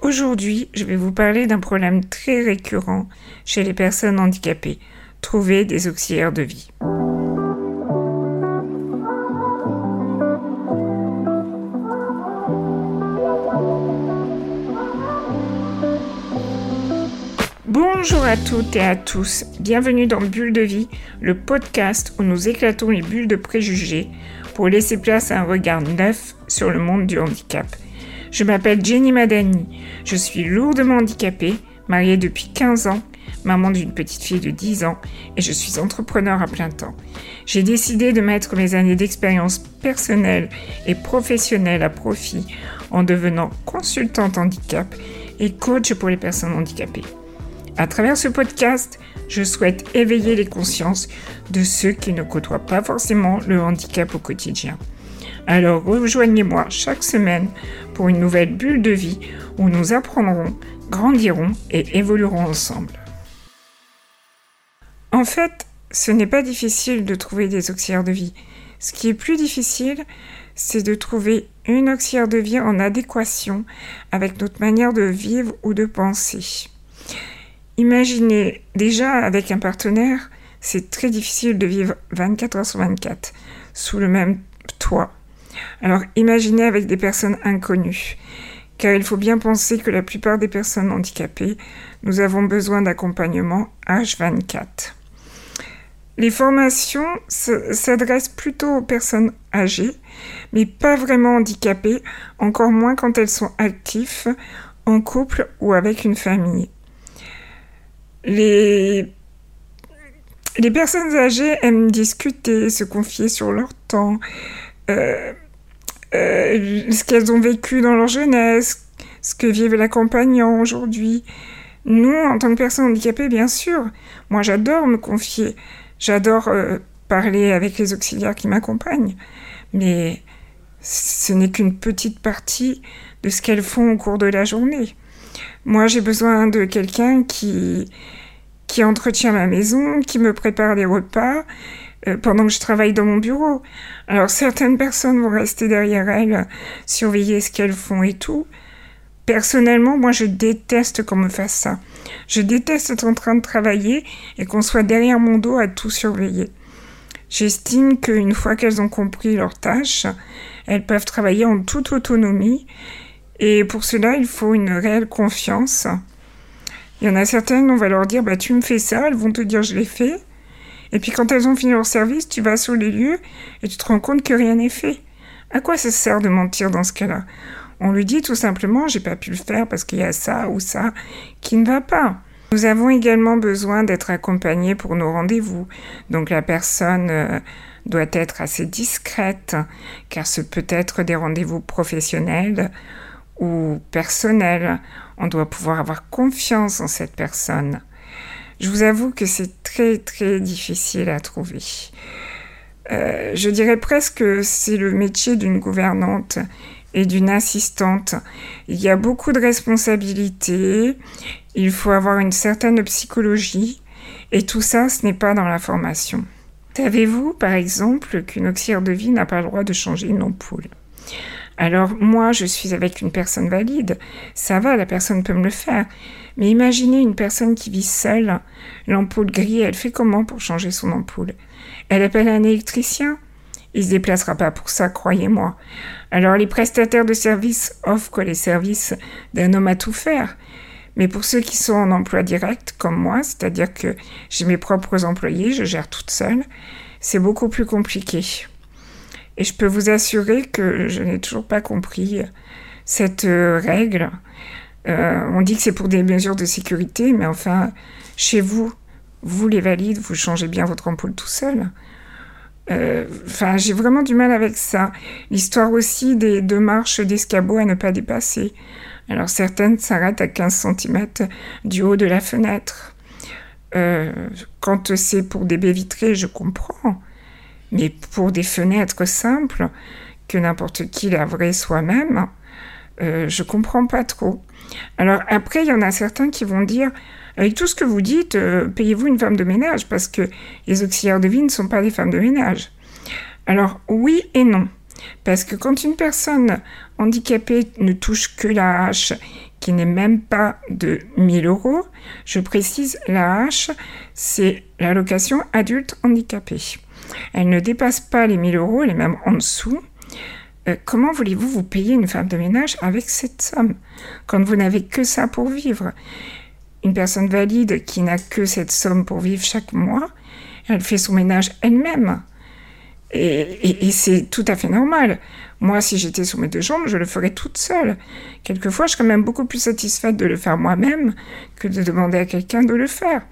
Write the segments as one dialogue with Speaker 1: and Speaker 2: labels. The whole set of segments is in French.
Speaker 1: Aujourd'hui, je vais vous parler d'un problème très récurrent chez les personnes handicapées, trouver des auxiliaires de vie. Bonjour à toutes et à tous, bienvenue dans Bulle de vie, le podcast où nous éclatons les bulles de préjugés pour laisser place à un regard neuf sur le monde du handicap. Je m'appelle Jenny Madani, je suis lourdement handicapée, mariée depuis 15 ans, maman d'une petite fille de 10 ans et je suis entrepreneur à plein temps. J'ai décidé de mettre mes années d'expérience personnelle et professionnelle à profit en devenant consultante handicap et coach pour les personnes handicapées. À travers ce podcast, je souhaite éveiller les consciences de ceux qui ne côtoient pas forcément le handicap au quotidien. Alors rejoignez-moi chaque semaine pour une nouvelle bulle de vie où nous apprendrons, grandirons et évoluerons ensemble. En fait, ce n'est pas difficile de trouver des auxiliaires de vie. Ce qui est plus difficile, c'est de trouver une auxiliaire de vie en adéquation avec notre manière de vivre ou de penser. Imaginez, déjà avec un partenaire, c'est très difficile de vivre 24 heures sur 24 sous le même toit. Alors imaginez avec des personnes inconnues, car il faut bien penser que la plupart des personnes handicapées, nous avons besoin d'accompagnement H24. Les formations s'adressent plutôt aux personnes âgées, mais pas vraiment handicapées, encore moins quand elles sont actives, en couple ou avec une famille les, personnes âgées aiment discuter, se confier sur leur temps, euh, euh, ce qu'elles ont vécu dans leur jeunesse, ce que vivent l'accompagnant aujourd'hui. Nous, en tant que personnes handicapées, bien sûr, moi j'adore me confier, j'adore euh, parler avec les auxiliaires qui m'accompagnent, mais ce n'est qu'une petite partie de ce qu'elles font au cours de la journée. Moi, j'ai besoin de quelqu'un qui, qui entretient ma maison, qui me prépare les repas euh, pendant que je travaille dans mon bureau. Alors, certaines personnes vont rester derrière elles, surveiller ce qu'elles font et tout. Personnellement, moi, je déteste qu'on me fasse ça. Je déteste être en train de travailler et qu'on soit derrière mon dos à tout surveiller. J'estime qu'une fois qu'elles ont compris leur tâche, elles peuvent travailler en toute autonomie et pour cela, il faut une réelle confiance. Il y en a certaines, on va leur dire bah, Tu me fais ça, elles vont te dire Je l'ai fait. Et puis quand elles ont fini leur service, tu vas sur les lieux et tu te rends compte que rien n'est fait. À quoi ça sert de mentir dans ce cas-là? On lui dit tout simplement J'ai pas pu le faire parce qu'il y a ça ou ça qui ne va pas. Nous avons également besoin d'être accompagnés pour nos rendez-vous. Donc la personne euh, doit être assez discrète, car ce peut être des rendez-vous professionnels ou personnel. On doit pouvoir avoir confiance en cette personne. Je vous avoue que c'est très très difficile à trouver. Euh, je dirais presque que c'est le métier d'une gouvernante et d'une assistante. Il y a beaucoup de responsabilités, il faut avoir une certaine psychologie, et tout ça, ce n'est pas dans la formation. Savez-vous, par exemple, qu'une auxiliaire de vie n'a pas le droit de changer une ampoule? Alors moi, je suis avec une personne valide, ça va, la personne peut me le faire. Mais imaginez une personne qui vit seule, l'ampoule grille, elle fait comment pour changer son ampoule? Elle appelle un électricien? Il se déplacera pas pour ça, croyez-moi. Alors les prestataires de services offrent les services d'un homme à tout faire. Mais pour ceux qui sont en emploi direct, comme moi, c'est-à-dire que j'ai mes propres employés, je gère toute seule, c'est beaucoup plus compliqué. Et je peux vous assurer que je n'ai toujours pas compris cette euh, règle. Euh, on dit que c'est pour des mesures de sécurité, mais enfin, chez vous, vous les valides, vous changez bien votre ampoule tout seul. Euh, enfin, j'ai vraiment du mal avec ça. L'histoire aussi des deux marches d'escabeau à ne pas dépasser. Alors certaines s'arrêtent à 15 cm du haut de la fenêtre. quand c'est pour des baies vitrées, je comprends. Mais pour des fenêtres simples, que n'importe qui laverait soi-même, euh, je comprends pas trop. Alors après, il y en a certains qui vont dire, avec tout ce que vous dites, euh, payez-vous une femme de ménage, parce que les auxiliaires de vie ne sont pas des femmes de ménage. Alors oui et non. Parce que quand une personne handicapée ne touche que la hache, qui n'est même pas de 1000 euros, je précise, la hache, c'est l'allocation adulte handicapé. Elle ne dépasse pas les 1000 euros, elle est même en dessous. Euh, comment voulez-vous vous payer une femme de ménage avec cette somme quand vous n'avez que ça pour vivre? Une personne valide qui n'a que cette somme pour vivre chaque mois, elle fait son ménage elle-même. Et, c'est tout à fait normal. Moi, si j'étais sur mes deux jambes, je le ferais toute seule. Quelquefois, je serais même beaucoup plus satisfaite de le faire moi-même que de demander à quelqu'un de le faire.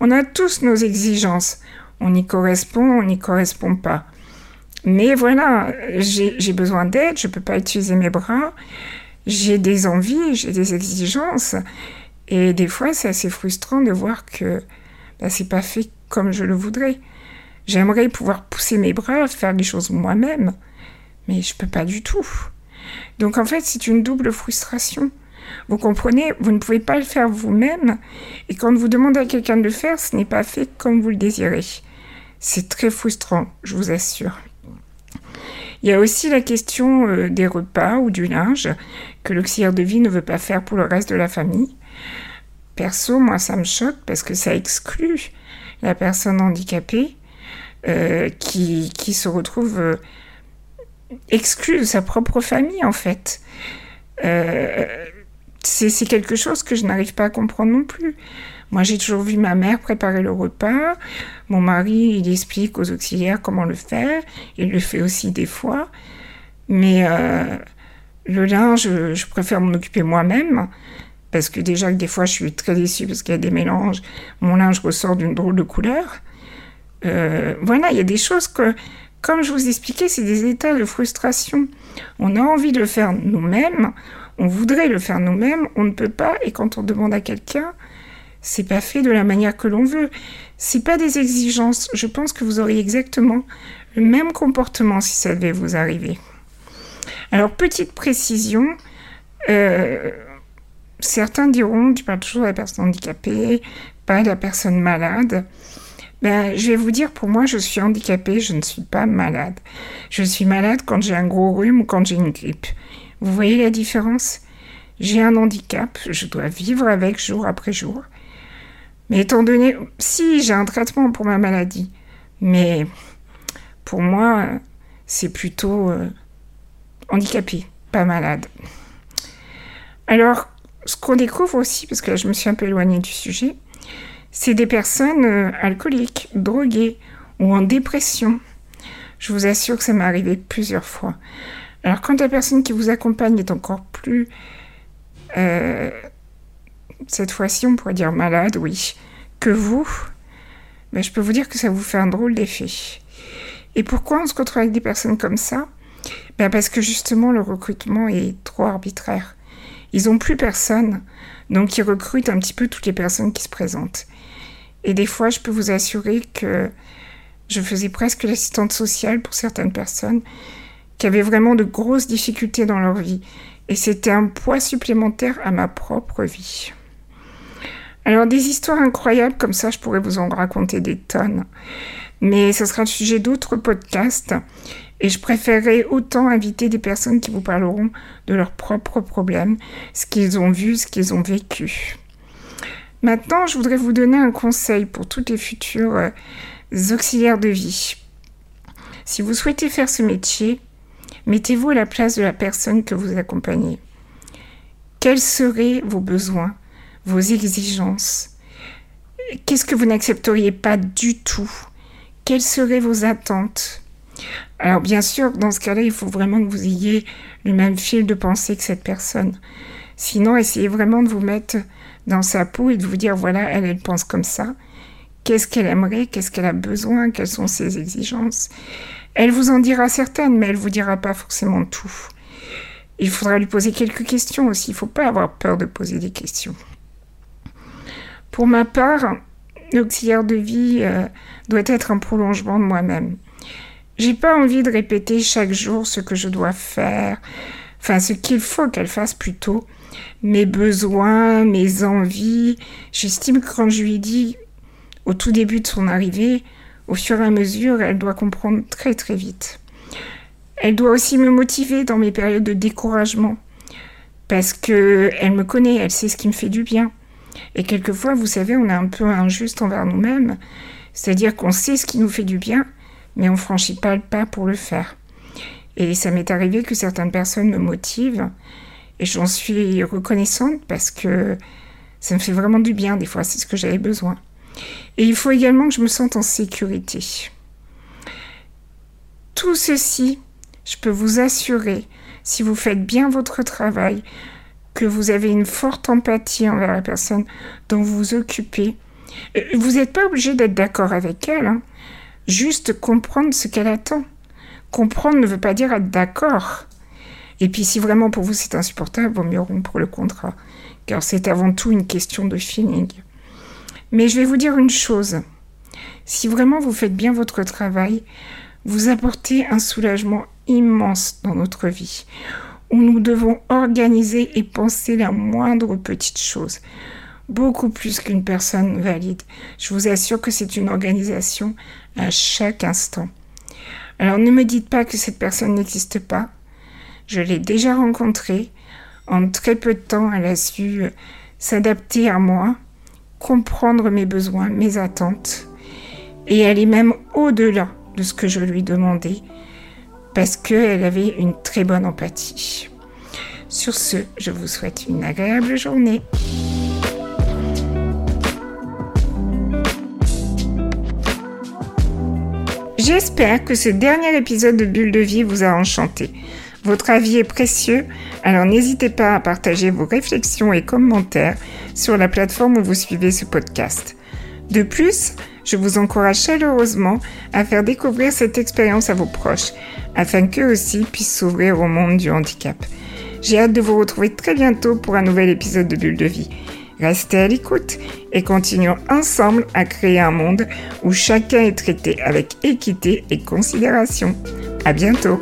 Speaker 1: On a tous nos exigences. On y correspond, on n'y correspond pas. Mais voilà, j'ai besoin d'aide, je ne peux pas utiliser mes bras, j'ai des envies, j'ai des exigences. Et des fois, c'est assez frustrant de voir que bah, c'est pas fait comme je le voudrais. J'aimerais pouvoir pousser mes bras, faire les choses moi-même, mais je peux pas du tout. Donc en fait, c'est une double frustration. Vous comprenez, vous ne pouvez pas le faire vous-même, et quand vous demandez à quelqu'un de le faire, ce n'est pas fait comme vous le désirez. C'est très frustrant, je vous assure. Il y a aussi la question euh, des repas ou du linge que l'auxiliaire de vie ne veut pas faire pour le reste de la famille. Perso, moi, ça me choque parce que ça exclut la personne handicapée euh, qui, se retrouve euh, exclue de sa propre famille, en fait. c'est quelque chose que je n'arrive pas à comprendre non plus. Moi, j'ai toujours vu ma mère préparer le repas. Mon mari, il explique aux auxiliaires comment le faire. Il le fait aussi des fois. Mais euh, le linge, je, préfère m'en occuper moi-même. Parce que déjà des fois, je suis très déçue parce qu'il y a des mélanges. Mon linge ressort d'une drôle de couleur. Euh, voilà, il y a des choses que, comme je vous expliquais, c'est des états de frustration. On a envie de le faire nous-mêmes. On voudrait le faire nous-mêmes. On ne peut pas. Et quand on demande à quelqu'un, c'est pas fait de la manière que l'on veut. C'est pas des exigences. Je pense que vous auriez exactement le même comportement si ça devait vous arriver. Alors, petite précision, euh, certains diront, tu parles toujours de la personne handicapée, pas de la personne malade. Ben, je vais vous dire, pour moi, je suis handicapée, je ne suis pas malade. Je suis malade quand j'ai un gros rhume ou quand j'ai une grippe. Vous voyez la différence? J'ai un handicap, je dois vivre avec jour après jour. Mais étant donné, si j'ai un traitement pour ma maladie, mais pour moi, c'est plutôt euh, handicapé, pas malade. Alors, ce qu'on découvre aussi, parce que là je me suis un peu éloignée du sujet, c'est des personnes euh, alcooliques, droguées ou en dépression. Je vous assure que ça m'est arrivé plusieurs fois. Alors quand la personne qui vous accompagne est encore plus euh, cette fois-ci, on pourrait dire malade, oui, que vous, mais je peux vous dire que ça vous fait un drôle d'effet. Et pourquoi on se retrouve avec des personnes comme ça ben Parce que justement, le recrutement est trop arbitraire. Ils n'ont plus personne, donc ils recrutent un petit peu toutes les personnes qui se présentent. Et des fois, je peux vous assurer que je faisais presque l'assistante sociale pour certaines personnes qui avaient vraiment de grosses difficultés dans leur vie. Et c'était un poids supplémentaire à ma propre vie. Alors des histoires incroyables comme ça, je pourrais vous en raconter des tonnes. Mais ce sera le sujet d'autres podcasts. Et je préférerais autant inviter des personnes qui vous parleront de leurs propres problèmes, ce qu'ils ont vu, ce qu'ils ont vécu. Maintenant, je voudrais vous donner un conseil pour toutes les futures euh, auxiliaires de vie. Si vous souhaitez faire ce métier, mettez-vous à la place de la personne que vous accompagnez. Quels seraient vos besoins vos exigences Qu'est-ce que vous n'accepteriez pas du tout? Quelles seraient vos attentes? Alors bien sûr, dans ce cas-là, il faut vraiment que vous ayez le même fil de pensée que cette personne. Sinon, essayez vraiment de vous mettre dans sa peau et de vous dire, voilà, elle, pense comme ça. Qu'est-ce qu'elle aimerait? Qu'est-ce qu'elle a besoin? Quelles sont ses exigences? Elle vous en dira certaines, mais elle vous dira pas forcément tout. Il faudra lui poser quelques questions aussi. Il ne faut pas avoir peur de poser des questions. Pour ma part, l'auxiliaire de vie euh, doit être un prolongement de moi-même. J'ai pas envie de répéter chaque jour ce que je dois faire, enfin ce qu'il faut qu'elle fasse plutôt, mes besoins, mes envies. J'estime que quand je lui dis au tout début de son arrivée, au fur et à mesure, elle doit comprendre très très vite. Elle doit aussi me motiver dans mes périodes de découragement. Parce que elle me connaît, elle sait ce qui me fait du bien. Et quelquefois, vous savez, on est un peu injuste envers nous-mêmes. C'est-à-dire qu'on sait ce qui nous fait du bien, mais on franchit pas le pas pour le faire. Et ça m'est arrivé que certaines personnes me motivent, et j'en suis reconnaissante parce que ça me fait vraiment du bien, des fois, c'est ce que j'avais besoin. Et il faut également que je me sente en sécurité. Tout ceci, je peux vous assurer, si vous faites bien votre travail, vous avez une forte empathie envers la personne dont vous vous occupez. Euh, vous n'êtes pas obligé d'être d'accord avec elle, hein. juste comprendre ce qu'elle attend. Comprendre ne veut pas dire être d'accord. Et puis si vraiment pour vous c'est insupportable, vaut mieux rompre le contrat, car c'est avant tout une question de feeling. Mais je vais vous dire une chose. Si vraiment vous faites bien votre travail, vous apportez un soulagement immense dans notre vie, où nous devons organiser et penser la moindre petite chose, beaucoup plus qu'une personne valide. Je vous assure que c'est une organisation à chaque instant. Alors ne me dites pas que cette personne n'existe pas. Je l'ai déjà rencontrée. En très peu de temps, elle a su s'adapter à moi, comprendre mes besoins, mes attentes, et aller même au-delà de ce que je lui demandais, parce qu'elle avait une très bonne empathie. Sur ce, je vous souhaite une agréable journée. J'espère que ce dernier épisode de Bulle de vie vous a enchanté. Votre avis est précieux, alors n'hésitez pas à partager vos réflexions et commentaires sur la plateforme où vous suivez ce podcast. De plus, je vous encourage chaleureusement à faire découvrir cette expérience à vos proches, afin qu'eux aussi puissent s'ouvrir au monde du handicap. J'ai hâte de vous retrouver très bientôt pour un nouvel épisode de Bulle de vie. Restez à l'écoute et continuons ensemble à créer un monde où chacun est traité avec équité et considération. À bientôt!